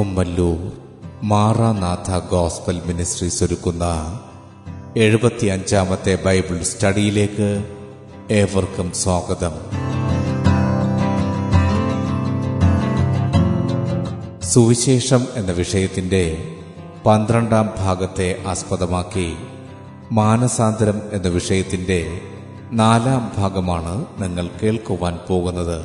Kummallur Maranatha gospel ministries ഒരുക്കുന്ന എഴുപത്തിയഞ്ചാമത്തെ Bible സ്റ്റഡിയിലേക്ക് ഏവർക്കും സ്വാഗതം. സുവിശേഷം എന്ന വിഷയത്തിന്റെ പന്ത്രണ്ടാം ഭാഗത്തെ ആസ്പദമാക്കി മാനസാന്തരം എന്ന വിഷയത്തിന്റെ നാലാം ഭാഗമാണ് നിങ്ങൾ കേൾക്കുവാൻ പോകുന്നത്.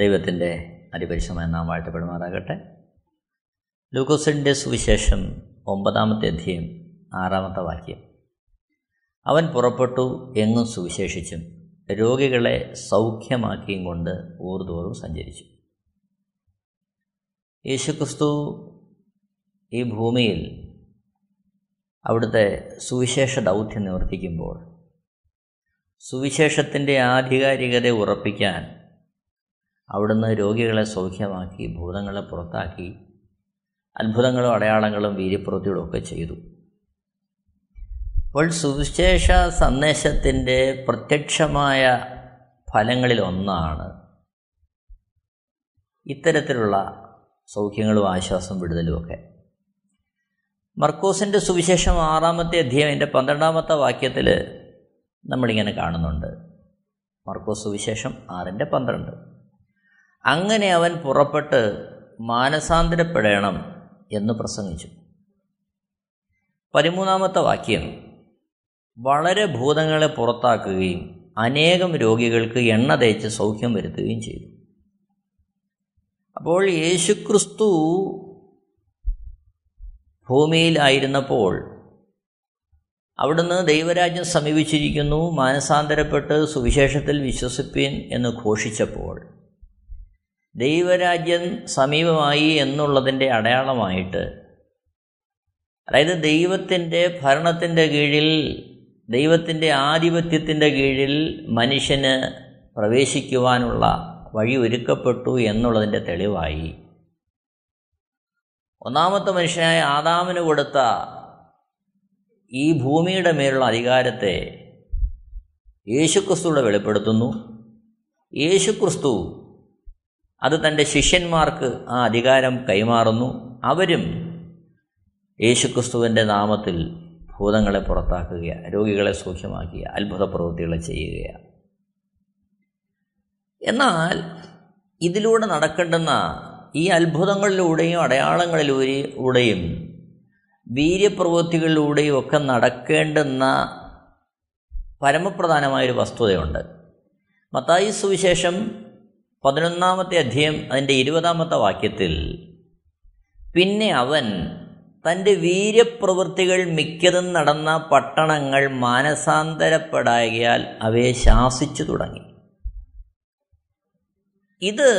ദൈവത്തിന്റെ അതിപരിശമായ നാം വാഴ്ത്തപ്പെടുമാറാകട്ടെ. ലൂക്കോസിന്റെ സുവിശേഷം ഒമ്പതാമത്തെ അധ്യയം ആറാമത്തെ വാക്യം. അവൻ പുറപ്പെട്ടു എങ്ങും സുവിശേഷിച്ചും രോഗികളെ സൗഖ്യമാക്കിയും കൊണ്ട് ഊർതോറും സഞ്ചരിച്ചു. യേശുക്രിസ്തു ഈ ഭൂമിയിൽ അവിടുത്തെ സുവിശേഷ ദൗത്യം നിവർത്തിക്കുമ്പോൾ സുവിശേഷത്തിന്റെ ആധികാരികത ഉറപ്പിക്കാൻ അവിടുന്ന് രോഗികളെ സൗഖ്യമാക്കി ഭൂതങ്ങളെ പുറത്താക്കി അത്ഭുതങ്ങളും അടയാളങ്ങളും വീര്യപ്രവൃത്തികളും ഒക്കെ ചെയ്തു. അപ്പോൾ സുവിശേഷ സന്ദേശത്തിന്റെ പ്രത്യക്ഷമായ ഫലങ്ങളിലൊന്നാണ് ഇത്തരത്തിലുള്ള സൗഖ്യങ്ങളും ആശ്വാസം വിടുതലും ഒക്കെ മർക്കോസിന്റെ സുവിശേഷം ആറാമത്തെ അധ്യായം എന്റെ പന്ത്രണ്ടാമത്തെ വാക്യത്തിൽ നമ്മളിങ്ങനെ കാണുന്നുണ്ട്. മർക്കോസ് സുവിശേഷം ആറിന്റെ പന്ത്രണ്ട്. അങ്ങനെ അവൻ പുറപ്പെട്ട് മാനസാന്തരപ്പെടണം എന്ന് പ്രസംഗിച്ചു. പതിമൂന്നാമത്തെ വാക്യം. വളരെ ഭൂതങ്ങളെ പുറത്താക്കുകയും അനേകം രോഗികൾക്ക് എണ്ണ തേച്ച് സൗഖ്യം വരുത്തുകയും ചെയ്തു. അപ്പോൾ യേശുക്രിസ്തു ഭൂമിയിലായിരുന്നപ്പോൾ അവിടുന്ന് ദൈവരാജ്യം സമീപിച്ചിരിക്കുന്നു മാനസാന്തരപ്പെട്ട് സുവിശേഷത്തിൽ വിശ്വസിപ്പിൻ എന്ന് ഘോഷിച്ചപ്പോൾ. ദൈവരാജ്യം സമീപമായി എന്നുള്ളതിന്റെ അടയാളമായിട്ട് അതായത് ദൈവത്തിന്റെ ഭരണത്തിന്റെ കീഴിൽ ദൈവത്തിന്റെ ആധിപത്യത്തിന്റെ കീഴിൽ മനുഷ്യന് പ്രവേശിക്കുവാനുള്ള വഴി ഒരുക്കപ്പെട്ടു എന്നുള്ളതിന്റെ തെളിവായി. ഒന്നാമത്തെ മനുഷ്യനായ ആദാമിന് കൊടുത്ത ഈ ഭൂമിയുടെ മേലുള്ള അധികാരത്തെ യേശുക്രിസ്തുവിടെ വെളിപ്പെടുത്തുന്നു. യേശുക്രിസ്തു അത് തന്റെ ശിഷ്യന്മാർക്ക് ആ അധികാരം കൈമാറുന്നു. അവരും യേശുക്രിസ്തുവിന്റെ നാമത്തിൽ ഭൂതങ്ങളെ പുറത്താക്കുക രോഗികളെ സൂക്ഷ്മമാക്കുക അത്ഭുത പ്രവൃത്തികളെ ചെയ്യുക എന്നാൽ ഇതിലൂടെ നടക്കേണ്ടുന്ന ഈ അത്ഭുതങ്ങളിലൂടെയും അടയാളങ്ങളിലൂടെയും വീര്യപ്രവൃത്തികളിലൂടെയും ഒക്കെ നടക്കേണ്ടുന്ന പരമപ്രധാനമായൊരു വസ്തുതയുണ്ട്. മത്തായി സുവിശേഷം പതിനൊന്നാമത്തെ അധ്യയം അതിന്റെ ഇരുപതാമത്തെ വാക്യത്തിൽ പിന്നെ അവൻ തന്റെ വീര്യപ്രവൃത്തികൾ മിക്കതും നടന്ന പട്ടണങ്ങൾ മാനസാന്തരപ്പെടാകിയാൽ അവയെ ശാസിച്ചു തുടങ്ങി. ഇത്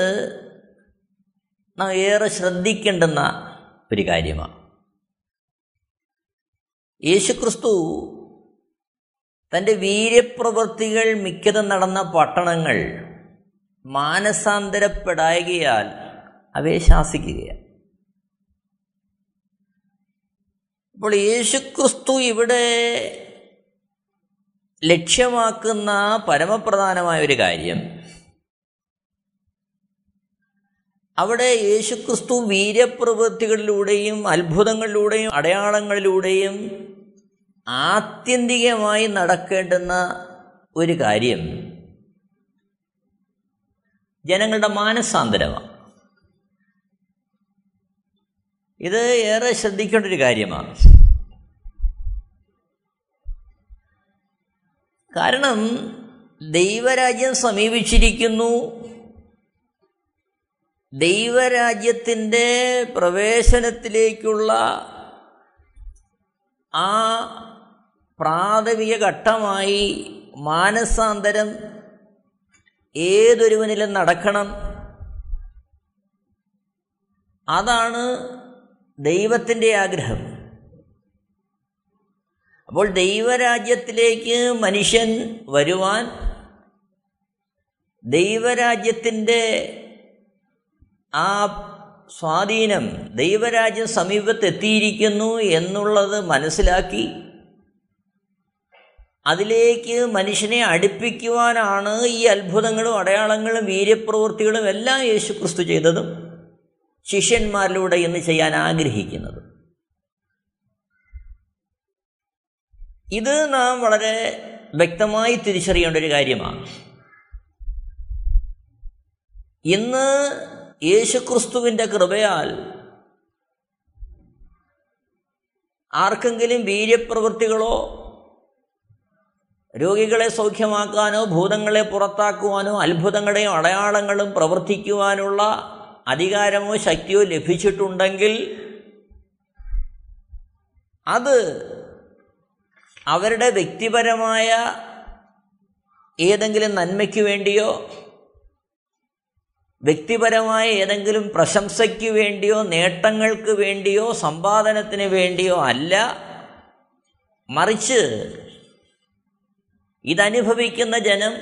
നാം ഏറെ ശ്രദ്ധിക്കേണ്ടുന്ന ഒരു കാര്യമാണ്. യേശുക്രിസ്തു തന്റെ വീര്യപ്രവൃത്തികൾ മിക്കതും നടന്ന പട്ടണങ്ങൾ മാനസാന്തരപ്പെടായകയാൽ അവയെ ശാസിക്കുകയാണ്. അപ്പോൾ യേശുക്രിസ്തു ഇവിടെ ലക്ഷ്യമാക്കുന്ന പരമപ്രധാനമായ ഒരു കാര്യം അവിടെ യേശുക്രിസ്തു വീര്യപ്രവൃത്തികളിലൂടെയും അത്ഭുതങ്ങളിലൂടെയും അടയാളങ്ങളിലൂടെയും ആത്യന്തികമായി നടക്കേണ്ടുന്ന ഒരു കാര്യം ജനങ്ങളുടെ മാനസാന്തരമാണ്. ഇത് ഏറെ ശ്രദ്ധിക്കേണ്ട ഒരു കാര്യമാണ്. കാരണം ദൈവരാജ്യം സമീപിച്ചിരിക്കുന്നു. ദൈവരാജ്യത്തിന്റെ പ്രവേശനത്തിലേക്കുള്ള ആ പ്രാഥമിക ഘട്ടമായി മാനസാന്തരം ഏതൊരുവനിലും നടക്കണം. അതാണ് ദൈവത്തിന്റെ ആഗ്രഹം. അപ്പോൾ ദൈവരാജ്യത്തിലേക്ക് മനുഷ്യൻ വരുവാൻ ദൈവരാജ്യത്തിന്റെ ആ സ്വാധീനം ദൈവരാജ്യം സമീപത്തെത്തിയിരിക്കുന്നു എന്നുള്ളത് മനസ്സിലാക്കി അതിലേക്ക് മനുഷ്യനെ അടുപ്പിക്കുവാനാണ് ഈ അത്ഭുതങ്ങളും അടയാളങ്ങളും വീര്യപ്രവൃത്തികളും എല്ലാം യേശു ക്രിസ്തു ചെയ്തതും ശിഷ്യന്മാരിലൂടെ ഇന്ന് ചെയ്യാൻ ആഗ്രഹിക്കുന്നത്. ഇത് നാം വളരെ വ്യക്തമായി തിരിച്ചറിയേണ്ട ഒരു കാര്യമാണ്. ഇന്ന് യേശുക്രിസ്തുവിന്റെ കൃപയാൽ ആർക്കെങ്കിലും വീര്യപ്രവൃത്തികളോ രോഗികളെ സൗഖ്യമാക്കാനോ ഭൂതങ്ങളെ പുറത്താക്കുവാനോ അത്ഭുതങ്ങളെയും അടയാളങ്ങളും പ്രവർത്തിക്കുവാനുള്ള അധികാരമോ ശക്തിയോ ലഭിച്ചിട്ടുണ്ടെങ്കിൽ അത് അവരുടെ വ്യക്തിപരമായ ഏതെങ്കിലും നന്മയ്ക്ക് വേണ്ടിയോ വ്യക്തിപരമായ ഏതെങ്കിലും പ്രശംസയ്ക്ക് വേണ്ടിയോ നേട്ടങ്ങൾക്ക് വേണ്ടിയോ സമ്പാദനത്തിന് വേണ്ടിയോ അല്ല മറിച്ച് ഇതനുഭവിക്കുന്ന ജനം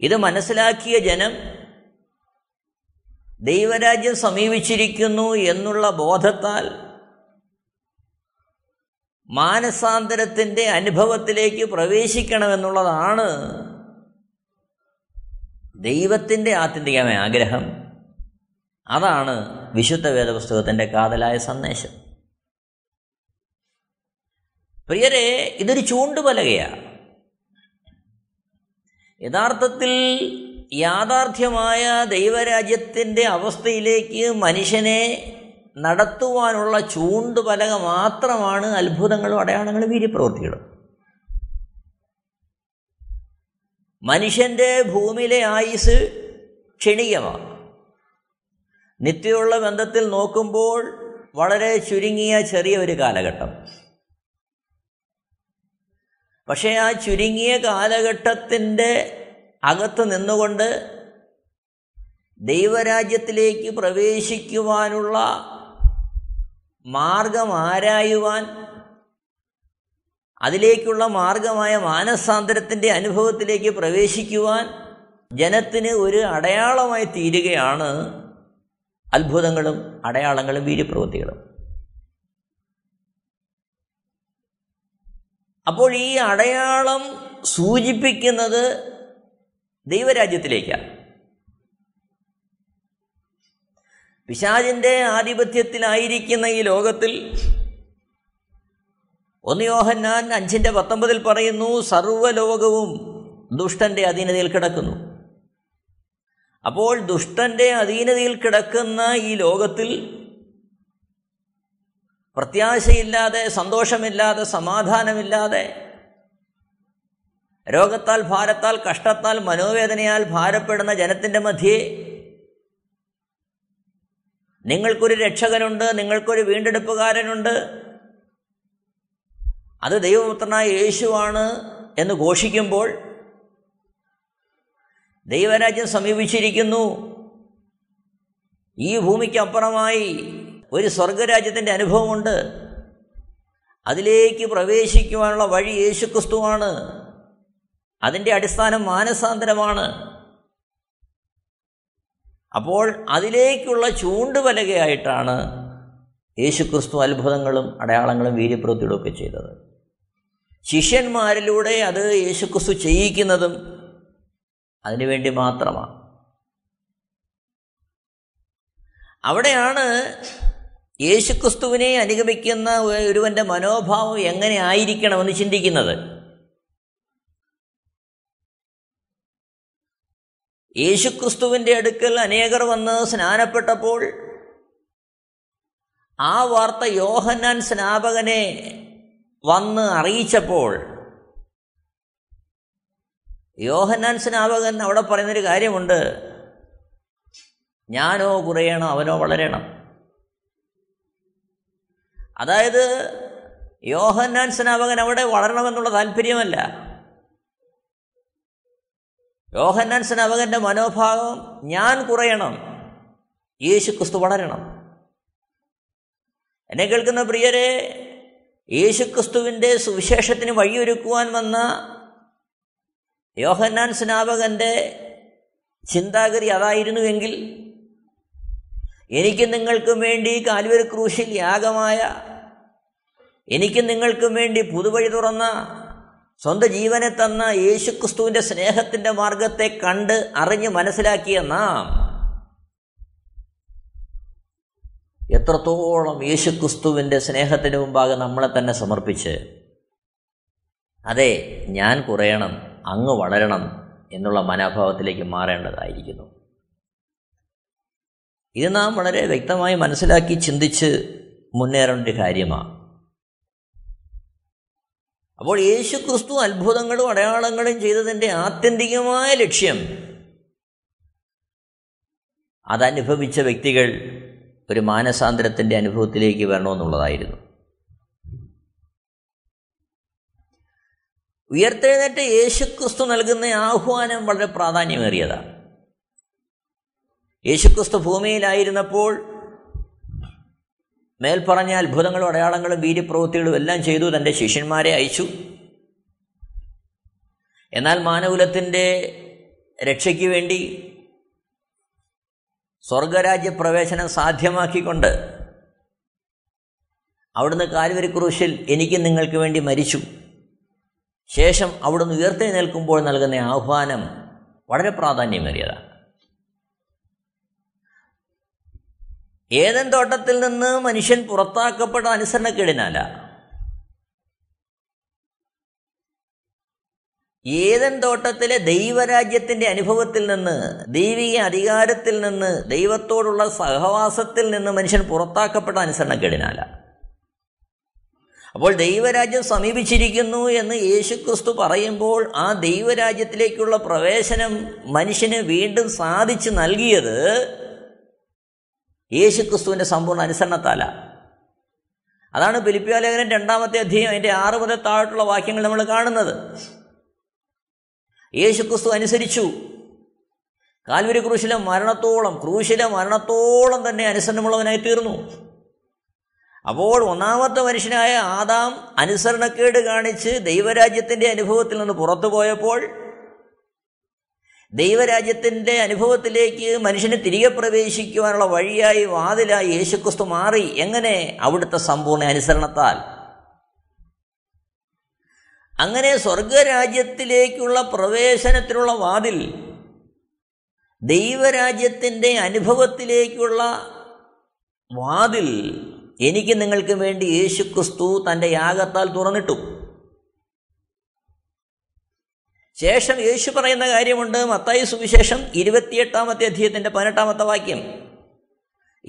ഇത് മനസ്സിലാക്കിയ ജനം ദൈവരാജ്യം സമീപിച്ചിരിക്കുന്നു എന്നുള്ള ബോധത്താൽ മാനസാന്തരത്തിന്റെ അനുഭവത്തിലേക്ക് പ്രവേശിക്കണമെന്നുള്ളതാണ് ദൈവത്തിന്റെ ആത്യന്തികമായ ആഗ്രഹം. അതാണ് വിശുദ്ധ വേദപുസ്തകത്തിന്റെ കാതലായ സന്ദേശം. പ്രിയരെ ഇതൊരു ചൂണ്ടുപലകയാണ് യഥാർത്ഥത്തിൽ യാഥാർത്ഥ്യമായ ദൈവരാജ്യത്തിന്റെ അവസ്ഥയിലേക്ക് മനുഷ്യനെ നടത്തുവാനുള്ള ചൂണ്ടുപലക മാത്രമാണ് അത്ഭുതങ്ങളും അടയാളങ്ങളും വീര്യപ്രവൃത്തികളും. മനുഷ്യന്റെ ഭൂമിയിലെ ആയുസ് ക്ഷണികമാണ്. നിത്യമുള്ള ബന്ധത്തിൽ നോക്കുമ്പോൾ വളരെ ചുരുങ്ങിയ ചെറിയ ഒരു കാലഘട്ടം. പക്ഷേ ആ ചുരുങ്ങിയ കാലഘട്ടത്തിന്റെ അകത്ത് നിന്നുകൊണ്ട് ദൈവരാജ്യത്തിലേക്ക് പ്രവേശിക്കുവാനുള്ള മാർഗം ആരായുവാൻ അതിലേക്കുള്ള മാർഗമായ മാനസാന്തരത്തിന്റെ അനുഭവത്തിലേക്ക് പ്രവേശിക്കുവാൻ ജനത്തിന് ഒരു അടയാളമായി തീരുകയാണ് അത്ഭുതങ്ങളും അടയാളങ്ങളും വീര്യപ്രവൃത്തികളും. അപ്പോൾ ഈ അടയാളം സൂചിപ്പിക്കുന്നത് ദൈവരാജ്യത്തിലേക്കാണ് പിശാചിന്റെ ആധിപത്യത്തിലായിരിക്കുന്ന ഈ ലോകത്തിൽ ഒന്ന് യോഹന്നാൻ അഞ്ചിന്റെ പത്തൊമ്പതിൽ പറയുന്നു സർവലോകവും ദുഷ്ടന്റെ അധീനതയിൽ കിടക്കുന്നു. അപ്പോൾ ദുഷ്ടന്റെ അധീനതയിൽ കിടക്കുന്ന ഈ ലോകത്തിൽ പ്രത്യാശയില്ലാതെ സന്തോഷമില്ലാതെ സമാധാനമില്ലാതെ. രോഗത്താൽ ഭാരത്താൽ കഷ്ടത്താൽ മനോവേദനയാൽ ഭാരപ്പെടുന്ന ജനത്തിന്റെ മധ്യേ നിങ്ങൾക്കൊരു രക്ഷകനുണ്ട് നിങ്ങൾക്കൊരു വീണ്ടെടുപ്പുകാരനുണ്ട്. അത് ദൈവപുത്രനായ യേശുവാണ് എന്ന് ഘോഷിക്കുമ്പോൾ ദൈവരാജ്യം സമീപിച്ചിരിക്കുന്നു. ഈ ഭൂമിക്കപ്പുറമായി ഒരു സ്വർഗരാജ്യത്തിന്റെ അനുഭവമുണ്ട്. അതിലേക്ക് പ്രവേശിക്കുവാനുള്ള വഴി യേശുക്രിസ്തുവാണ്. അതിന്റെ അടിസ്ഥാനം മാനസാന്തരമാണ്. അപ്പോൾ അതിലേക്കുള്ള ചൂണ്ടുപലകയായിട്ടാണ് യേശുക്രിസ്തു അത്ഭുതങ്ങളും അടയാളങ്ങളും വീര്യപ്രവൃത്തികളും ഒക്കെ ചെയ്തത്. ശിഷ്യന്മാരിലൂടെ അത് യേശുക്രിസ്തു ചെയ്യിക്കുന്നതും അതിനുവേണ്ടി മാത്രമാണ്. അവിടെയാണ് യേശുക്രിസ്തുവിനെ അനുഗമിക്കുന്ന ഒരുവന്റെ മനോഭാവം എങ്ങനെ ആയിരിക്കണമെന്ന് ചിന്തിക്കുന്നത്? യേശുക്രിസ്തുവിന്റെ അടുക്കൽ അനേകർ വന്ന് സ്നാനപ്പെട്ടപ്പോൾ ആ വാർത്ത യോഹന്നാൻ സ്നാപകനെ വന്ന് അറിയിച്ചപ്പോൾ യോഹന്നാൻ സ്നാപകൻ അവിടെ പറയുന്നൊരു കാര്യമുണ്ട്. ഞാനോ കുറയണം അവനോ വളരണം. അതായത് യോഹന്നാൻ സ്നാപകൻ അവിടെ വളരണമെന്നുള്ള താല്പര്യമല്ല. യോഹന്നാൻ സ്നാപകന്റെ മനോഭാവം ഞാൻ കുറയണം. യേശു ക്രിസ്തു വളരണം. എന്നെ കേൾക്കുന്ന പ്രിയരെ യേശുക്രിസ്തുവിന്റെ സുവിശേഷത്തിന് വഴിയൊരുക്കുവാൻ വന്ന യോഹന്നാൻ സ്നാപകന്റെ ചിന്താഗതി അതായിരുന്നുവെങ്കിൽ എനിക്കും നിങ്ങൾക്കും വേണ്ടി കാൽവരി ക്രൂശിൽ യാഗമായ എനിക്കും നിങ്ങൾക്കും വേണ്ടി പുതുവഴി തുറന്ന സ്വന്തം ജീവനെ തന്ന യേശുക്രിസ്തുവിന്റെ സ്നേഹത്തിന്റെ മാർഗത്തെ കണ്ട് അറിഞ്ഞ് മനസ്സിലാക്കിയ നാം എത്രത്തോളം യേശുക്രിസ്തുവിന്റെ സ്നേഹത്തിന് മുമ്പാകെ നമ്മളെ തന്നെ സമർപ്പിച്ച് അതെ ഞാൻ കുറയണം അങ്ങ് വളരണം എന്നുള്ള മനോഭാവത്തിലേക്ക് മാറേണ്ടതായിരിക്കുന്നു. ഇത് നാം വളരെ വ്യക്തമായി മനസ്സിലാക്കി ചിന്തിച്ച് മുന്നേറേണ്ട കാര്യമാണ്. അപ്പോൾ യേശു ക്രിസ്തു അത്ഭുതങ്ങളും അടയാളങ്ങളും ചെയ്തതിന്റെ ആത്യന്തികമായ ലക്ഷ്യം അതനുഭവിച്ച വ്യക്തികൾ ഒരു മാനസാന്തരത്തിന്റെ അനുഭവത്തിലേക്ക് വരണമെന്നുള്ളതായിരുന്നു. ഉയർത്തെഴുന്നേറ്റ് യേശുക്രിസ്തു നൽകുന്ന ആഹ്വാനം വളരെ പ്രാധാന്യമേറിയതാണ്. യേശുക്രിസ്തു ഭൂമിയിലായിരുന്നപ്പോൾ മേൽപ്പറഞ്ഞ അത്ഭുതങ്ങളും അടയാളങ്ങളും വീര്യപ്രവൃത്തികളും എല്ലാം ചെയ്തു തന്റെ ശിഷ്യന്മാരെ അയച്ചു. എന്നാൽ മാനകുലത്തിന്റെ രക്ഷയ്ക്ക് വേണ്ടി സ്വർഗരാജ്യ പ്രവേശനം സാധ്യമാക്കിക്കൊണ്ട് അവിടുന്ന് കാൽവരി ക്രൂശിൽ എനിക്ക് നിങ്ങൾക്ക് വേണ്ടി മരിച്ചു. ശേഷം അവിടുന്ന് ഉയർത്തെഴുന്നേൽക്കുമ്പോൾ നൽകുന്ന ആഹ്വാനം വളരെ പ്രാധാന്യമേറിയതാണ്. ഏതൻ തോട്ടത്തിൽ നിന്ന് മനുഷ്യൻ പുറത്താക്കപ്പെട്ട അനുസരണക്കേടിനല്ല ഏതൻ തോട്ടത്തിലെ ദൈവരാജ്യത്തിന്റെ അനുഭവത്തിൽ നിന്ന് ദൈവിക അധികാരത്തിൽ നിന്ന് ദൈവത്തോടുള്ള സഹവാസത്തിൽ നിന്ന് മനുഷ്യൻ പുറത്താക്കപ്പെട്ട അനുസരണക്കേടിനല്ല അപ്പോൾ ദൈവരാജ്യം സമീപിച്ചിരിക്കുന്നു എന്ന് യേശുക്രിസ്തു പറയുമ്പോൾ ആ ദൈവരാജ്യത്തിലേക്കുള്ള പ്രവേശനം മനുഷ്യന് വീണ്ടും സാധിച്ചു നൽകിയത് യേശുക്രിസ്തുവിന്റെ സമ്പൂർണ അനുസരണത്താല. അതാണ് പിലിപ്പിയാലേഖനം രണ്ടാമത്തെ അധ്യയം അതിന്റെ ആറ് മുതൽ താഴോട്ടുള്ള വാക്യങ്ങൾ നമ്മൾ കാണുന്നത്. യേശുക്രിസ്തു അനുസരിച്ചു. കാൽവരി ക്രൂശിലെ മരണത്തോളം ക്രൂശിലെ മരണത്തോളം തന്നെ അനുസരണമുള്ളവനായി തീർന്നു. അപ്പോൾ ഒന്നാമത്തെ മനുഷ്യനായ ആദാം അനുസരണക്കേട് കാണിച്ച് ദൈവരാജ്യത്തിന്റെ അനുഭവത്തിൽ നിന്ന് പുറത്തു പോയപ്പോൾ ദൈവരാജ്യത്തിന്റെ അനുഭവത്തിലേക്ക് മനുഷ്യന് തിരികെ പ്രവേശിക്കുവാനുള്ള വഴിയായി വാതിലായി യേശുക്രിസ്തു മാറി. എങ്ങനെ? അവിടുത്തെ സമ്പൂർണ അനുസരണത്താൽ. അങ്ങനെ സ്വർഗരാജ്യത്തിലേക്കുള്ള പ്രവേശനത്തിനുള്ള വാതിൽ ദൈവരാജ്യത്തിന്റെ അനുഭവത്തിലേക്കുള്ള വാതിൽ എനിക്ക് നിങ്ങൾക്ക് വേണ്ടി യേശുക്രിസ്തു തന്റെ യാഗത്താൽ തുറന്നിട്ടു. ശേഷം യേശു പറയുന്ന കാര്യമുണ്ട്. മത്തായി സുവിശേഷം ഇരുപത്തിയെട്ടാമത്തെ അധ്യയത്തിന്റെ പതിനെട്ടാമത്തെ വാക്യം.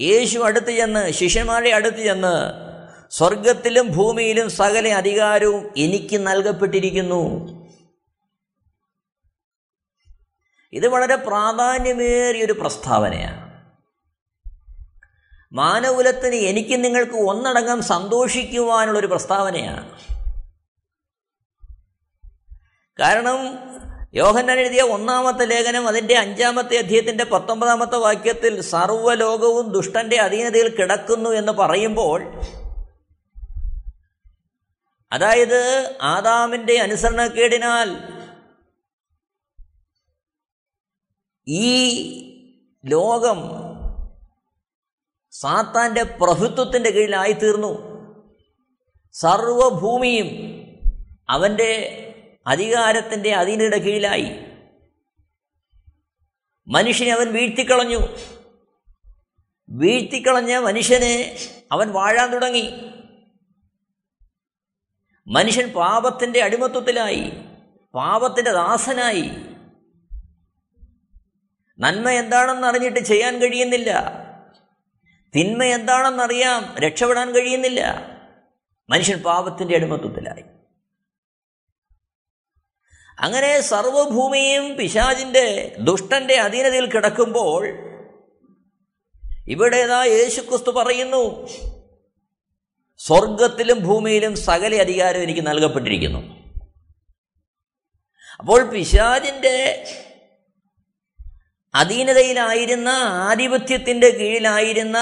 യേശു അടുത്ത് ചെന്ന് ശിഷ്യന്മാരെ അടുത്ത് ചെന്ന് സ്വർഗത്തിലും ഭൂമിയിലും സകല അധികാരവും എനിക്ക് നൽകപ്പെട്ടിരിക്കുന്നു. ഇത് വളരെ പ്രാധാന്യമേറിയ ഒരു പ്രസ്താവനയാണ്. മാനകുലത്തിന് എനിക്ക് നിങ്ങൾക്ക് ഒന്നടങ്കം സന്തോഷിക്കുവാനുള്ളൊരു പ്രസ്താവനയാണ്. കാരണം യോഹന്നാൻ എഴുതിയ ഒന്നാമത്തെ ലേഖനം അതിന്റെ അഞ്ചാമത്തെ അധ്യയത്തിന്റെ പത്തൊമ്പതാമത്തെ വാക്യത്തിൽ സർവലോകവും ദുഷ്ടന്റെ അധീനതയിൽ കിടക്കുന്നു എന്ന് പറയുമ്പോൾ അതായത് ആദാമിന്റെ അനുസരണക്കേടിനാൽ ഈ ലോകം സാത്താന്റെ പ്രഭുത്വത്തിന്റെ കീഴിലായിത്തീർന്നു. സർവഭൂമിയും അവന്റെ അധികാരത്തിന്റെ അതിനിടെ കീഴിലായി. മനുഷ്യനെ അവൻ വീഴ്ത്തിക്കളഞ്ഞു. വീഴ്ത്തിക്കളഞ്ഞ മനുഷ്യനെ അവൻ വാഴാൻ തുടങ്ങി. മനുഷ്യൻ പാപത്തിന്റെ അടിമത്വത്തിലായി പാപത്തിന്റെ ദാസനായി. നന്മ എന്താണെന്ന് അറിഞ്ഞിട്ട് ചെയ്യാൻ കഴിയുന്നില്ല. തിന്മ എന്താണെന്നറിയാം രക്ഷപ്പെടാൻ കഴിയുന്നില്ല. മനുഷ്യൻ പാപത്തിന്റെ അടിമത്വത്തിലായി അങ്ങനെ സർവഭൂമിയും പിശാചിന്റെ ദുഷ്ടന്റെ അധീനതയിൽ കിടക്കുമ്പോൾ ഇവിടേതാ യേശുക്രിസ്തു പറയുന്നു സ്വർഗത്തിലും ഭൂമിയിലും സകല അധികാരം എനിക്ക് നൽകപ്പെട്ടിരിക്കുന്നു. അപ്പോൾ പിശാചിന്റെ അധീനതയിലായിരുന്ന ആധിപത്യത്തിന്റെ കീഴിലായിരുന്ന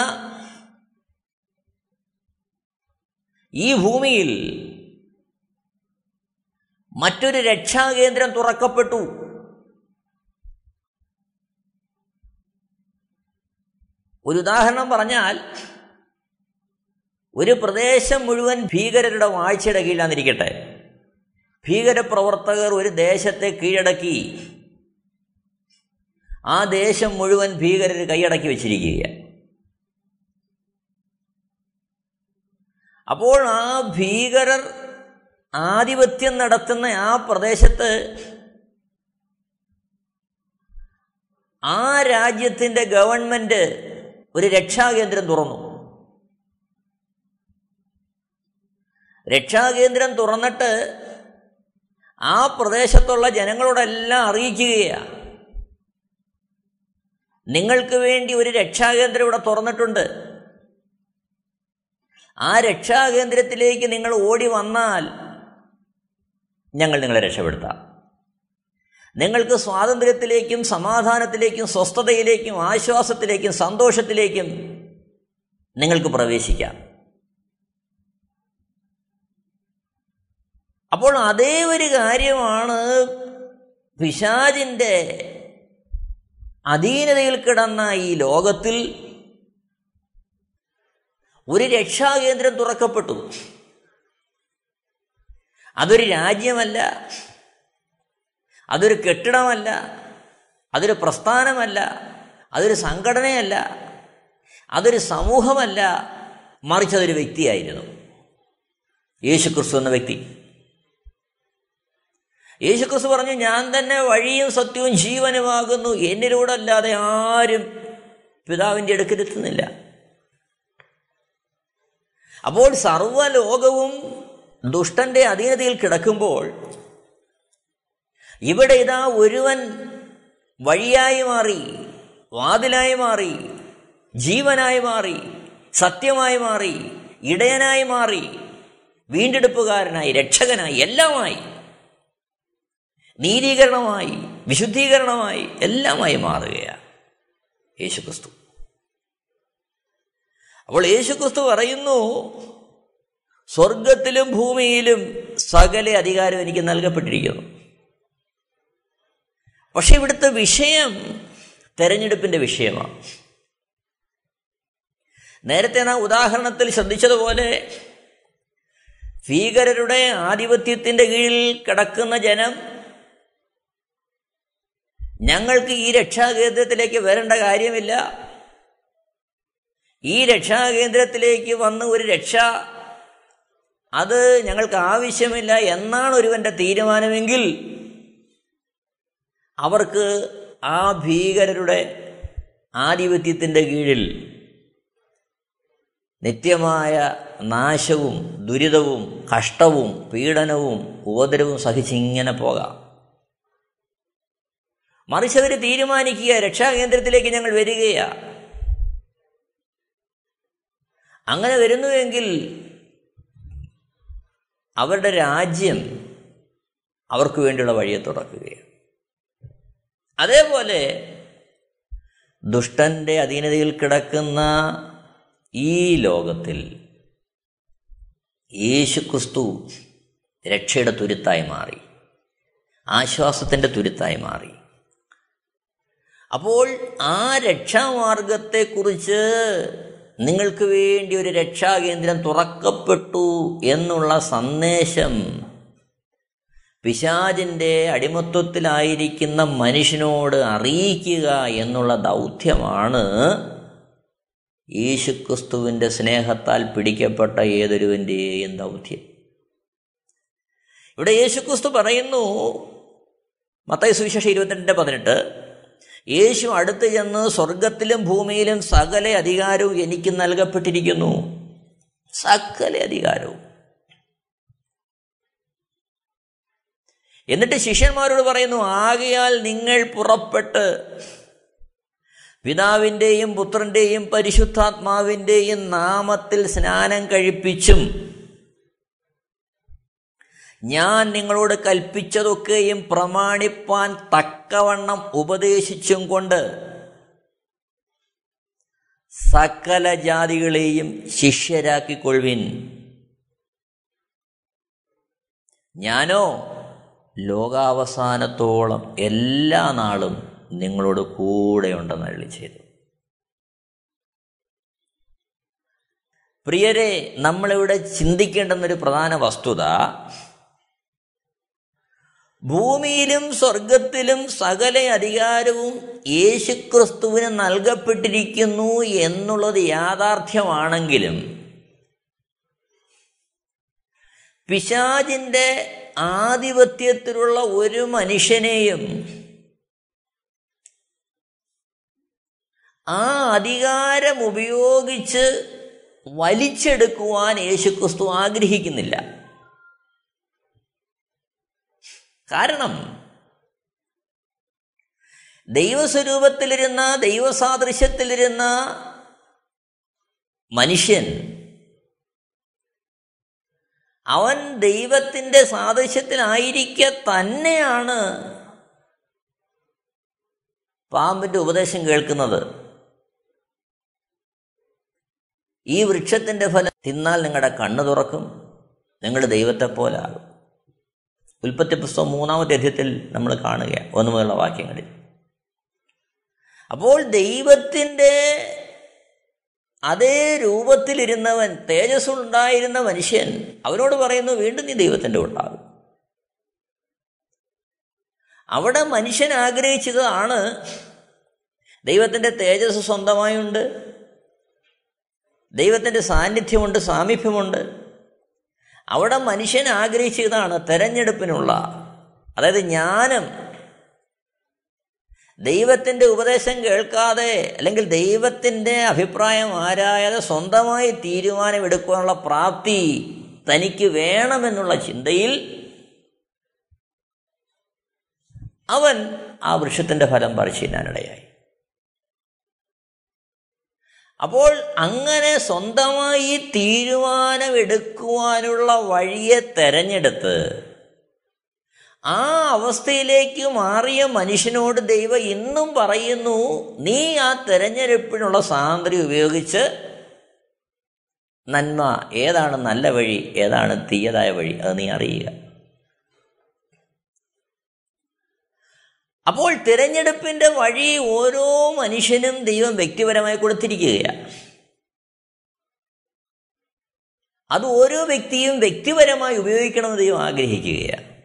ഈ ഭൂമിയിൽ മറ്റൊരു രക്ഷാകേന്ദ്രം തുറക്കപ്പെട്ടു. ഒരു ഉദാഹരണം പറഞ്ഞാൽ ഒരു പ്രദേശം മുഴുവൻ ഭീകരരുടെ വാഴ്ചയുടെ കീഴിലാന്നിരിക്കട്ടെ. ഭീകരപ്രവർത്തകർ ഒരു ദേശത്തെ കീഴടക്കി. ആ ദേശം മുഴുവൻ ഭീകരർ കൈയടക്കി വെച്ചിരിക്കുകയാണ്. അപ്പോൾ ആ ഭീകരർ ആധിപത്യം നടത്തുന്ന ആ പ്രദേശത്ത് ആ രാജ്യത്തിന്റെ ഗവൺമെന്റ് ഒരു രക്ഷാകേന്ദ്രം തുറന്നു. രക്ഷാകേന്ദ്രം തുറന്നിട്ട് ആ പ്രദേശത്തുള്ള ജനങ്ങളോടെല്ലാം അറിയിക്കുകയാണ് നിങ്ങൾക്ക് വേണ്ടി ഒരു രക്ഷാകേന്ദ്രം ഇവിടെ തുറന്നിട്ടുണ്ട്. ആ രക്ഷാകേന്ദ്രത്തിലേക്ക് നിങ്ങൾ ഓടി വന്നാൽ ഞങ്ങൾ നിങ്ങളെ രക്ഷപ്പെടുത്താം. നിങ്ങൾക്ക് സ്വാതന്ത്ര്യത്തിലേക്കും സമാധാനത്തിലേക്കും സ്വസ്ഥതയിലേക്കും ആശ്വാസത്തിലേക്കും സന്തോഷത്തിലേക്കും നിങ്ങൾക്ക് പ്രവേശിക്കാം. അപ്പോൾ അതേ ഒരു കാര്യമാണ് പിശാജിന്റെ അധീനതയിൽ കിടന്ന ഈ ലോകത്തിൽ ഒരു രക്ഷാകേന്ദ്രം തുറക്കപ്പെട്ടു. അതൊരു രാജ്യമല്ല. അതൊരു കെട്ടിടമല്ല. അതൊരു പ്രസ്ഥാനമല്ല. അതൊരു സംഘടനയല്ല. അതൊരു സമൂഹമല്ല. മറിച്ച് അതൊരു വ്യക്തിയായിരുന്നു. യേശു ക്രിസ്തു എന്ന വ്യക്തി. യേശു ക്രിസ്തു പറഞ്ഞു ഞാൻ തന്നെ വഴിയും സത്യവും ജീവനുമാകുന്നു എന്നിലൂടെ അല്ലാതെ ആരും പിതാവിന്റെ അടുക്കലെത്തുന്നില്ല അപ്പോൾ സർവലോകവും ദുഷ്ടന്റെ അധീനതയിൽ കിടക്കുമ്പോൾ ഇവിടെ ഇതാ ഒരുവൻ വഴിയായി മാറി വാതിലായി മാറി ജീവനായി മാറി സത്യമായി മാറി ഇടയനായി മാറി വീണ്ടെടുപ്പുകാരനായി രക്ഷകനായി എല്ലാമായി നീതീകരണമായി വിശുദ്ധീകരണമായി എല്ലാമായി മാറുകയാണ് യേശുക്രിസ്തു. അപ്പോൾ യേശുക്രിസ്തു പറയുന്നു സ്വർഗത്തിലും ഭൂമിയിലും സകല അധികാരം എനിക്ക് നൽകപ്പെട്ടിരിക്കുന്നു. പക്ഷെ ഇവിടുത്തെ വിഷയം തെരഞ്ഞെടുപ്പിന്റെ വിഷയമാണ്. നേരത്തെ നാം ഉദാഹരണത്തിൽ ശ്രദ്ധിച്ചതുപോലെ ഭീകരരുടെ ആധിപത്യത്തിന്റെ കീഴിൽ കിടക്കുന്ന ജനം ഞങ്ങൾക്ക് ഈ രക്ഷാകേന്ദ്രത്തിലേക്ക് വരേണ്ട കാര്യമില്ല. ഈ രക്ഷാകേന്ദ്രത്തിലേക്ക് വന്ന് ഒരു രക്ഷ അത് ഞങ്ങൾക്ക് ആവശ്യമില്ല എന്നാണ് ഒരുവന്റെ തീരുമാനമെങ്കിൽ അവർക്ക് ആ ഭീകരരുടെ ആധിപത്യത്തിന്റെ കീഴിൽ നിത്യമായ നാശവും ദുരിതവും കഷ്ടവും പീഡനവും ഉപദ്രവവും സഹിച്ചിങ്ങനെ പോകാം. മറിച്ച് അവർ തീരുമാനിക്കുക രക്ഷാകേന്ദ്രത്തിലേക്ക് ഞങ്ങൾ വരികയാണ് അങ്ങനെ വരുന്നുവെങ്കിൽ അവരുടെ രാജ്യം അവർക്ക് വേണ്ടിയുള്ള വഴിയെ തുറക്കുകയാണ്. അതേപോലെ ദുഷ്ടന്റെ അധീനതയിൽ കിടക്കുന്ന ഈ ലോകത്തിൽ യേശു ക്രിസ്തു രക്ഷയുടെ തുരുത്തായി മാറി ആശ്വാസത്തിന്റെ തുരുത്തായി മാറി. അപ്പോൾ ആ രക്ഷാമാർഗത്തെക്കുറിച്ച് നിങ്ങൾക്ക് വേണ്ടി ഒരു രക്ഷാകേന്ദ്രം തുറക്കപ്പെട്ടു എന്നുള്ള സന്ദേശം പിശാചിന്റെ അടിമത്വത്തിലായിരിക്കുന്ന മനുഷ്യനോട് അറിയിക്കുക എന്നുള്ള ദൗത്യമാണ് യേശുക്രിസ്തുവിന്റെ സ്നേഹത്താൽ പിടിക്കപ്പെട്ട ഏതൊരുവന്റെയും ദൗത്യം. ഇവിടെ യേശുക്രിസ്തു പറയുന്നു മത്തായി സുവിശേഷം ഇരുപത്തിരണ്ടിന്റെ പതിനെട്ട് യേശു അടുത്ത് ചെന്ന് സ്വർഗത്തിലും ഭൂമിയിലും സകല അധികാരവും എനിക്ക് നൽകപ്പെട്ടിരിക്കുന്നു. സകല അധികാരവും. എന്നിട്ട് ശിഷ്യന്മാരോട് പറയുന്നു ആകയാൽ നിങ്ങൾ പുറപ്പെട്ട് പിതാവിന്റെയും പുത്രന്റെയും പരിശുദ്ധാത്മാവിന്റെയും നാമത്തിൽ സ്നാനം കഴിപ്പിച്ചും ഞാൻ നിങ്ങളോട് കൽപ്പിച്ചതൊക്കെയും പ്രമാണിപ്പാൻ തക്കവണ്ണം ഉപദേശിച്ചും കൊണ്ട് സകല ജാതികളെയും ശിഷ്യരാക്കിക്കൊള്ളുവിൻ. ഞാനോ ലോകാവസാനത്തോളം എല്ലാ നാളും നിങ്ങളോട് കൂടെയുണ്ടെന്ന് അള്ളി ചെയ്തു. പ്രിയരെ നമ്മളിവിടെ ചിന്തിക്കേണ്ടുന്നൊരു പ്രധാന വസ്തുത ഭൂമിയിലും സ്വർഗത്തിലും സകല അധികാരവും യേശുക്രിസ്തുവിന് നൽകപ്പെട്ടിരിക്കുന്നു എന്നുള്ളത് യാഥാർത്ഥ്യമാണെങ്കിലും പിശാജിന്റെ ആധിപത്യത്തിലുള്ള ഒരു മനുഷ്യനെയും ആ അധികാരം ഉപയോഗിച്ച് വലിച്ചെടുക്കുവാൻ യേശുക്രിസ്തു ആഗ്രഹിക്കുന്നില്ല. കാരണം ദൈവസ്വരൂപത്തിലിരുന്ന ദൈവസാദൃശ്യത്തിലിരുന്ന മനുഷ്യൻ അവൻ ദൈവത്തിന്റെ സാദൃശ്യത്തിലായിരിക്കെ തന്നെയാണ് പാമ്പിന്റെ ഉപദേശം കേൾക്കുന്നത്. ഈ വൃക്ഷത്തിന്റെ ഫലം തിന്നാൽ നിങ്ങളുടെ കണ്ണ് തുറക്കും നിങ്ങൾ ദൈവത്തെ പോലാകും ഉൽപ്പത്തി പുസ്തകം മൂന്നാമത്തെ അധ്യയത്തിൽ നമ്മൾ കാണുകയാണ്. ഒന്ന് മുതലുള്ള വാക്യങ്ങളിൽ അപ്പോൾ ദൈവത്തിന്റെ അതേ രൂപത്തിലിരുന്നവൻ തേജസ്സുണ്ടായിരുന്ന മനുഷ്യൻ അവനോട് പറയുന്നു വീണ്ടും നീ ദൈവത്തിന്റെ ഉണ്ടാകും അവിടെ മനുഷ്യൻ ആഗ്രഹിച്ചതാണ് ദൈവത്തിന്റെ തേജസ് സ്വന്തമായുണ്ട് ദൈവത്തിന്റെ സാന്നിധ്യമുണ്ട് സാമീപ്യമുണ്ട് അവിടെ മനുഷ്യൻ ആഗ്രഹിച്ചതാണ് തെരഞ്ഞെടുപ്പിനുള്ള. അതായത് ജ്ഞാനം. ദൈവത്തിന്റെ ഉപദേശം കേൾക്കാതെ അല്ലെങ്കിൽ ദൈവത്തിന്റെ അഭിപ്രായം ആരായാതെ സ്വന്തമായി തീരുമാനമെടുക്കുവാനുള്ള പ്രാപ്തി തനിക്ക് വേണമെന്നുള്ള ചിന്തയിൽ അവൻ ആ വൃക്ഷത്തിന്റെ ഫലം പറിച്ചിടാനിടയായി അപ്പോൾ അങ്ങനെ സ്വന്തമായി തീരുമാനമെടുക്കുവാനുള്ള വഴിയെ തെരഞ്ഞെടുത്ത് ആ അവസ്ഥയിലേക്ക് മാറിയ മനുഷ്യനോട് ദൈവം ഇന്നും പറയുന്നു നീ ആ തെരഞ്ഞെടുപ്പിനുള്ള സ്വാതന്ത്ര്യം ഉപയോഗിച്ച് നന്മ ഏതാണ് നല്ല വഴി ഏതാണ് തീയതായ വഴി അത് നീ അറിയുക. അപ്പോൾ തിരഞ്ഞെടുപ്പിന്റെ വഴി ഓരോ മനുഷ്യനും ദൈവം വ്യക്തിപരമായി കൊടുത്തിരിക്കുകയാണ്. അത് ഓരോ വ്യക്തിയും വ്യക്തിപരമായി ഉപയോഗിക്കണമെന്ന് ദൈവം ആഗ്രഹിക്കുകയാണ്.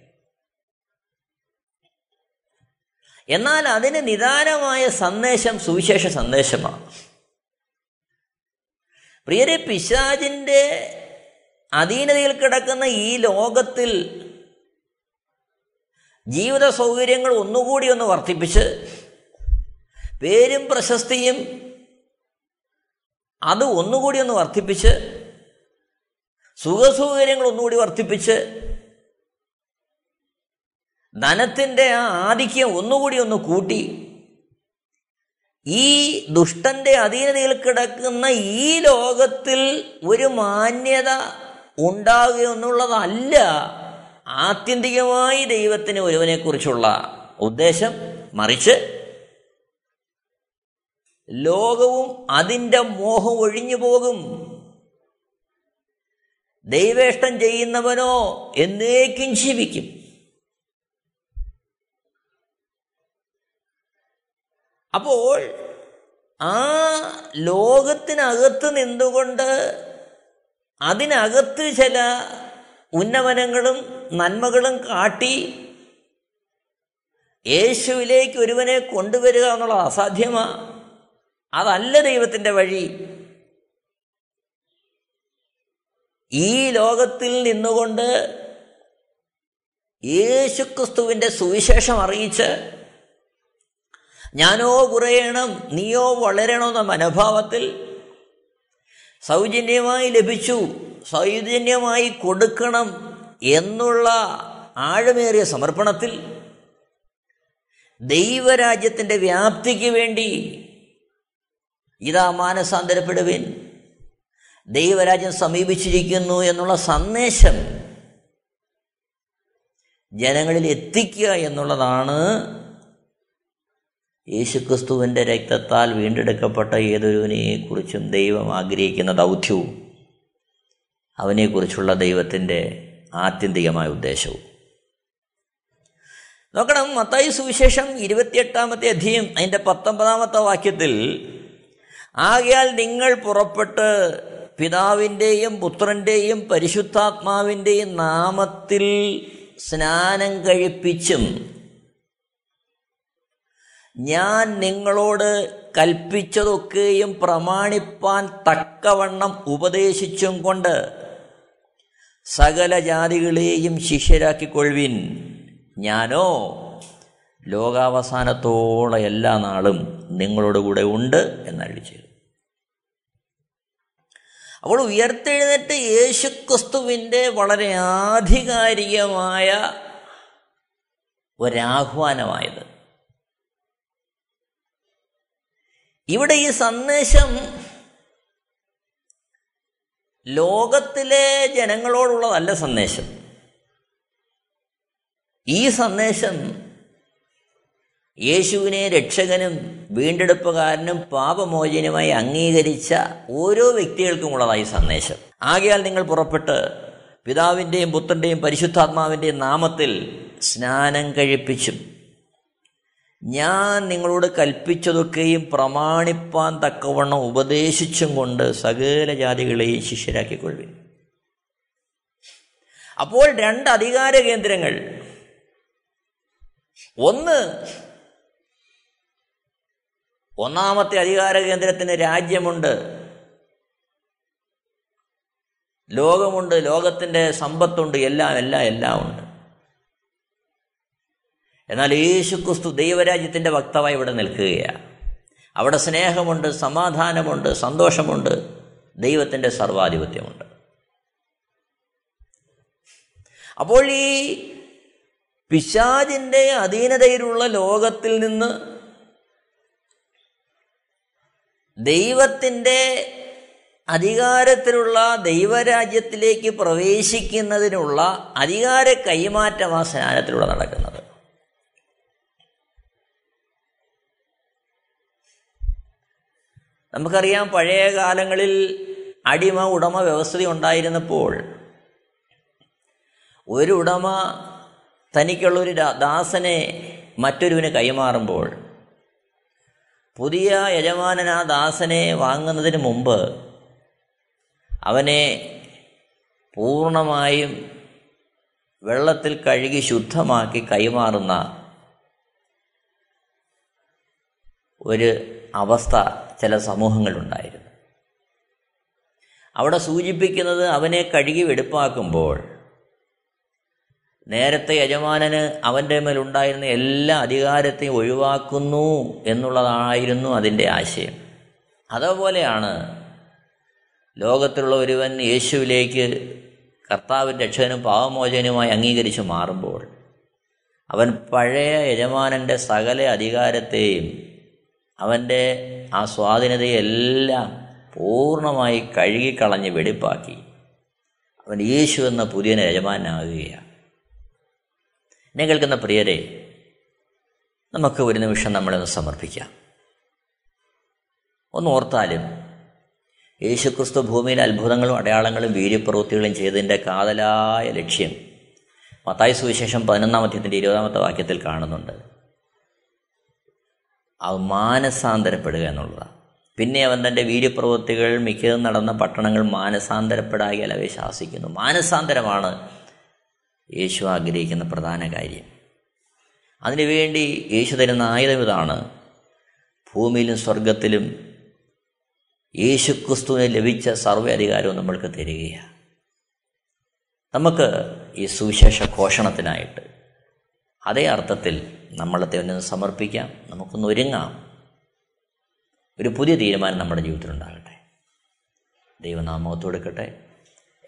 എന്നാൽ അതിന് നിദാനമായ സന്ദേശം സുവിശേഷ സന്ദേശമാണ്. പ്രിയരെ പിശാജിന്റെ അധീനതയിൽ കിടക്കുന്ന ഈ ലോകത്തിൽ ജീവിത സൗകര്യങ്ങൾ ഒന്നുകൂടി ഒന്ന് വർദ്ധിപ്പിച്ച് പേരും പ്രശസ്തിയും അത് ഒന്നുകൂടി ഒന്ന് വർദ്ധിപ്പിച്ച് സുഖസൗകര്യങ്ങൾ ഒന്നുകൂടി വർദ്ധിപ്പിച്ച് ധനത്തിന്റെ ആ ആധിക്യം ഒന്നുകൂടി ഒന്ന് കൂട്ടി ഈ ദുഷ്ടന്റെ അധീനതയിൽ കിടക്കുന്ന ഈ ലോകത്തിൽ ഒരു മാന്യത ഉണ്ടാകുക എന്നുള്ളതല്ല ആത്യന്തികമായി ദൈവത്തിന് ഒരുവനെക്കുറിച്ചുള്ള ഉദ്ദേശം മറിച്ച് ലോകവും അതിന്റെ മോഹം ഒഴിഞ്ഞു പോകും. ദൈവേഷ്ടം ചെയ്യുന്നവനോ എന്നേക്കും ജീവിക്കും. അപ്പോൾ ആ ലോകത്തിനകത്ത് നിന്നുകൊണ്ട് അതിനകത്ത് ചില ഉന്നമനങ്ങളും നന്മകളും കാട്ടി യേശുവിലേക്ക് ഒരുവനെ കൊണ്ടുവരിക എന്നുള്ളത് അസാധ്യമാണ് അതല്ല ദൈവത്തിന്റെ വഴി. ഈ ലോകത്തിൽ നിന്നുകൊണ്ട് യേശുക്രിസ്തുവിന്റെ സുവിശേഷം അറിയിച്ച് ഞാനോ കുറയണം നീയോ വളരണമെന്ന മനോഭാവത്തിൽ സൗജന്യമായി ലഭിച്ചു. സൗജന്യമായി കൊടുക്കണം എന്നുള്ള ആഴമേറിയ സമർപ്പണത്തിൽ ദൈവരാജ്യത്തിന്റെ വ്യാപ്തിക്ക് വേണ്ടി ഇതാ മാനസാന്തരപ്പെടുവിൻ. ദൈവരാജ്യം സമീപിച്ചിരിക്കുന്നു എന്നുള്ള സന്ദേശം ജനങ്ങളിൽ എത്തിക്കുക എന്നുള്ളതാണ് യേശുക്രിസ്തുവിന്റെ രക്തത്താൽ വീണ്ടെടുക്കപ്പെട്ട ഏതൊരുവിനെക്കുറിച്ചും ദൈവം ആഗ്രഹിക്കുന്ന ദൗത്യവും. അവനെക്കുറിച്ചുള്ള ദൈവത്തിന്റെ ആത്യന്തികമായ ഉദ്ദേശവും. നോക്കണം മത്തായി സുവിശേഷം ഇരുപത്തിയെട്ടാമത്തെ അധ്യയം അതിന്റെ പത്തൊമ്പതാമത്തെ വാക്യത്തിൽ ആകയാൽ നിങ്ങൾ പുറപ്പെട്ട് പിതാവിന്റെയും പുത്രന്റെയും പരിശുദ്ധാത്മാവിന്റെയും നാമത്തിൽ സ്നാനം കഴിപ്പിച്ചും ഞാൻ നിങ്ങളോട് കൽപ്പിച്ചതൊക്കെയും പ്രമാണിപ്പാൻ തക്കവണ്ണം ഉപദേശിച്ചും കൊണ്ട് സകല ജാതികളെയും ശിഷ്യരാക്കിക്കൊള്ളുവിൻ. ഞാനോ ലോകാവസാനത്തോളം എല്ലാ നാളും നിങ്ങളോട് കൂടെ ഉണ്ട് ചെയ്തു. അപ്പോൾ ഉയർത്തെഴുന്നേറ്റ് യേശുക്രിസ്തുവിന്റെ വളരെ ആധികാരികമായ ഒരാഹ്വാനമായത്. ഇവിടെ ഈ സന്ദേശം ലോകത്തിലെ ജനങ്ങളോടുള്ളതല്ല സന്ദേശം. ഈ സന്ദേശം യേശുവിനെ രക്ഷകനും വീണ്ടെടുപ്പുകാരനും പാപമോചനുമായി അംഗീകരിച്ച ഓരോ വ്യക്തികൾക്കുമുള്ളതായി സന്ദേശം. ആകയാൽ നിങ്ങൾ പുറപ്പെട്ട് പിതാവിന്റെയും പുത്രന്റെയും പരിശുദ്ധാത്മാവിന്റെയും നാമത്തിൽ സ്നാനം കഴിപ്പിച്ചും ഞാൻ നിങ്ങളോട് കൽപ്പിച്ചതൊക്കെയും പ്രമാണിപ്പാൻ തക്കവണ്ണം ഉപദേശിച്ചും കൊണ്ട് സകല ജാതികളെയും ശിഷ്യരാക്കിക്കൊള്ളുവിൻ. അപ്പോൾ രണ്ട് അധികാര കേന്ദ്രങ്ങൾ. ഒന്ന് ഒന്നാമത്തെ അധികാര കേന്ദ്രത്തിന് രാജ്യമുണ്ട്. ലോകമുണ്ട് ലോകത്തിന്റെ സമ്പത്തുണ്ട് എല്ലാം എല്ലാം എല്ലാം ഉണ്ട്. എന്നാൽ യേശുക്രിസ്തു ദൈവരാജ്യത്തിന്റെ വക്താവായി ഇവിടെ നിൽക്കുകയാണ്. അവിടെ സ്നേഹമുണ്ട് സമാധാനമുണ്ട് സന്തോഷമുണ്ട് ദൈവത്തിന്റെ സർവാധിപത്യമുണ്ട്. അപ്പോൾ ഈ പിശാജിന്റെ അധീനതയിലുള്ള ലോകത്തിൽ നിന്ന് ദൈവത്തിന്റെ അധികാരത്തിലുള്ള ദൈവരാജ്യത്തിലേക്ക് പ്രവേശിക്കുന്നതിനുള്ള അധികാര കൈമാറ്റം ആ സ്നാനത്തിലൂടെ നടക്കുന്നത്. നമുക്കറിയാം പഴയ കാലങ്ങളിൽ അടിമ ഉടമ വ്യവസ്ഥ ഉണ്ടായിരുന്നപ്പോൾ ഒരു ഉടമ തനിക്കുള്ളൊരു ദാസനെ മറ്റൊരുവിന് കൈമാറുമ്പോൾ പുതിയ യജമാനൻ ആ ദാസനെ വാങ്ങുന്നതിന് മുമ്പ് അവനെ പൂർണമായും വെള്ളത്തിൽ കഴുകി ശുദ്ധമാക്കി കൈമാറുന്ന ഒരു അവസ്ഥ ചില സമൂഹങ്ങളുണ്ടായിരുന്നു. അവിടെ സൂചിപ്പിക്കുന്നത് അവനെ കഴുകി വെടുപ്പാക്കുമ്പോൾ നേരത്തെ യജമാനന് അവന്റെ മേലുണ്ടായിരുന്ന എല്ലാ അധികാരത്തെയും ഒഴിവാക്കുന്നു എന്നുള്ളതായിരുന്നു അതിന്റെ ആശയം. അതേപോലെയാണ് ലോകത്തിലുള്ള ഒരുവൻ യേശുവിലേക്ക് കർത്താവിൻ രക്ഷകനും പാവമോചനുമായി അംഗീകരിച്ച് മാറുമ്പോൾ അവൻ പഴയ യജമാനന്റെ സകല അധികാരത്തെയും അവന്റെ ആ സ്വാധീനതയെല്ലാം പൂർണമായി കഴുകിക്കളഞ്ഞ് വെടിപ്പാക്കി. അവൻ യേശു എന്ന പുതിയ യജമാനാകുകയാണ്. എന്നെ കേൾക്കുന്ന പ്രിയരെ നമുക്ക് ഒരു നിമിഷം നമ്മളൊന്ന് സമർപ്പിക്കാം. ഒന്ന് ഓർത്താലും യേശുക്രിസ്തു ഭൂമിയിൽ അത്ഭുതങ്ങളും അടയാളങ്ങളും വീര്യപ്രവൃത്തികളും ചെയ്തതിന്റെ കാതലായ ലക്ഷ്യം മത്തായ സുവിശേഷം പതിനൊന്നാം അധ്യത്തിന്റെ ഇരുപതാമത്തെ വാക്യത്തിൽ കാണുന്നുണ്ട്. മാനസാന്തരപ്പെടുക എന്നുള്ളതാണ് പിന്നെ അവൻ തന്റെ വീര്യപ്രവൃത്തികൾ മിക്കതും നടന്ന പട്ടണങ്ങൾ മാനസാന്തരപ്പെടാകിയാൽ അവയെ ശാസിക്കുന്നു. മാനസാന്തരമാണ് യേശു ആഗ്രഹിക്കുന്ന പ്രധാന കാര്യം. അതിനുവേണ്ടി യേശു തരുന്ന ആയുധം ഇതാണ്. ഭൂമിയിലും സ്വർഗത്തിലും യേശുക്രിസ്തുവിന് ലഭിച്ച സർവ അധികാരവും നമ്മൾക്ക് തരികയാണ്. നമുക്ക് ഈ സുവിശേഷ ഘോഷണത്തിനായിട്ട് അതേ അർത്ഥത്തിൽ നമ്മളത്തെ ഒന്ന് സമർപ്പിക്കാം നമുക്കൊന്ന് ഒരുങ്ങാം. ഒരു പുതിയ തീരുമാനം നമ്മുടെ ജീവിതത്തിലുണ്ടാകട്ടെ. ദൈവനാമോത്ത് കൊടുക്കട്ടെ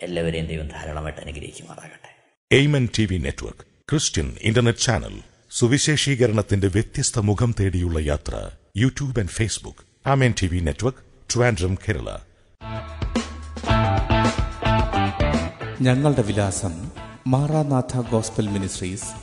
എല്ലാവരെയും ദൈവം ധാരാളമായിട്ട് അനുഗ്രഹിക്കുമാറാകട്ടെ. Amen T V network Christian internet channel സുവിശേഷീകരണത്തിന്റെ വ്യത്യസ്ത മുഖം തേടിയുള്ള യാത്ര YouTube and Facebook Amen T V network Trivandrum Kerala. ഞങ്ങളുടെ വിലാസം Maranatha gospel ministries